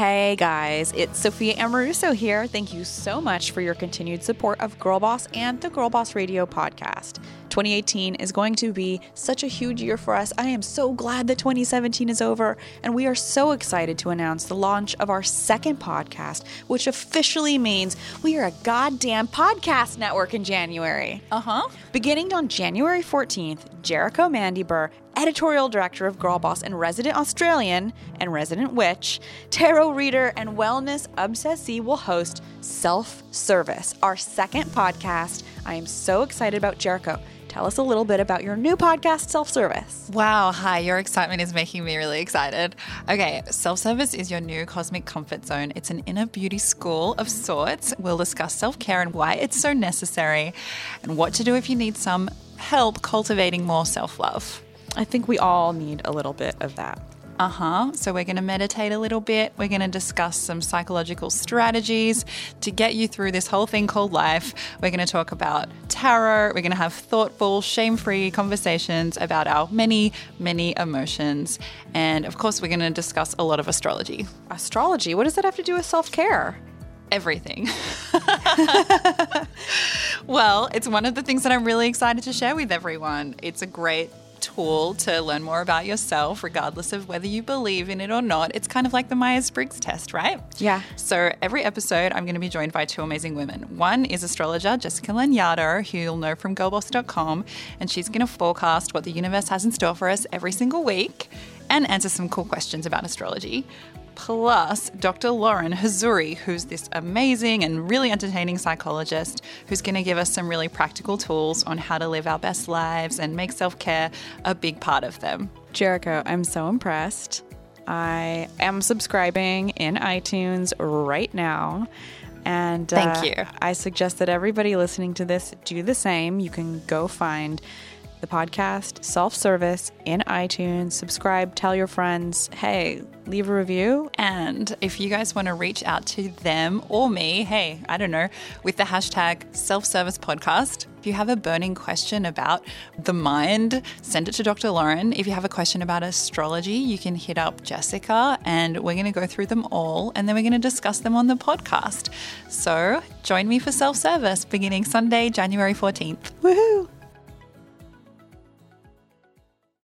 Hey guys, it's Sophia Amoruso here. Thank you so much for your continued support of Girl Boss and the Girl Boss Radio podcast. 2018 is going to be such a huge year for us. I am so glad that 2017 is over, and we are so excited to announce the launch of our second podcast, which officially means we are a goddamn podcast network in January. Uh huh. Beginning on January 14th, Jerico Mandybur, editorial director of Girl Boss and resident Australian and resident witch, tarot reader, and wellness obsessee will host Self Service, our second podcast. I am so excited about Jerico. Tell us a little bit about your new podcast, Self Service. Wow, hi, your excitement is making me really excited. Okay, self service is your new cosmic comfort zone. It's an inner beauty school of sorts. We'll discuss self care and why it's so necessary, and what to do if you need some help cultivating more self love. I think we all need a little bit of that. Uh huh. So, we're going to meditate a little bit. We're going to discuss some psychological strategies to get you through this whole thing called life. We're going to talk about tarot. We're going to have thoughtful, shame free conversations about our many, many emotions. And of course, we're going to discuss a lot of astrology. Astrology, what does that have to do with self care? Everything. well, it's one of the things that I'm really excited to share with everyone. It's a great tool to learn more about yourself, regardless of whether you believe in it or not. It's kind of like the Myers Briggs test, right? Yeah. So every episode, I'm going to be joined by two amazing women. One is astrologer Jessica Lanyadoo, who you'll know from GirlBoss.com, and she's going to forecast what the universe has in store for us every single week and answer some cool questions about astrology plus Dr. Lauren Hazzouri, who's this amazing and really entertaining psychologist who's going to give us some really practical tools on how to live our best lives and make self care a big part of them. Jerico, I'm so impressed. I am subscribing in iTunes right now. And Thank uh, you. I suggest that everybody listening to this do the same. You can go find the podcast self service in iTunes, subscribe, tell your friends, hey, leave a review. And if you guys want to reach out to them or me, hey, I don't know, with the hashtag self service podcast. If you have a burning question about the mind, send it to Dr. Lauren. If you have a question about astrology, you can hit up Jessica and we're going to go through them all and then we're going to discuss them on the podcast. So join me for self service beginning Sunday, January 14th. Woohoo!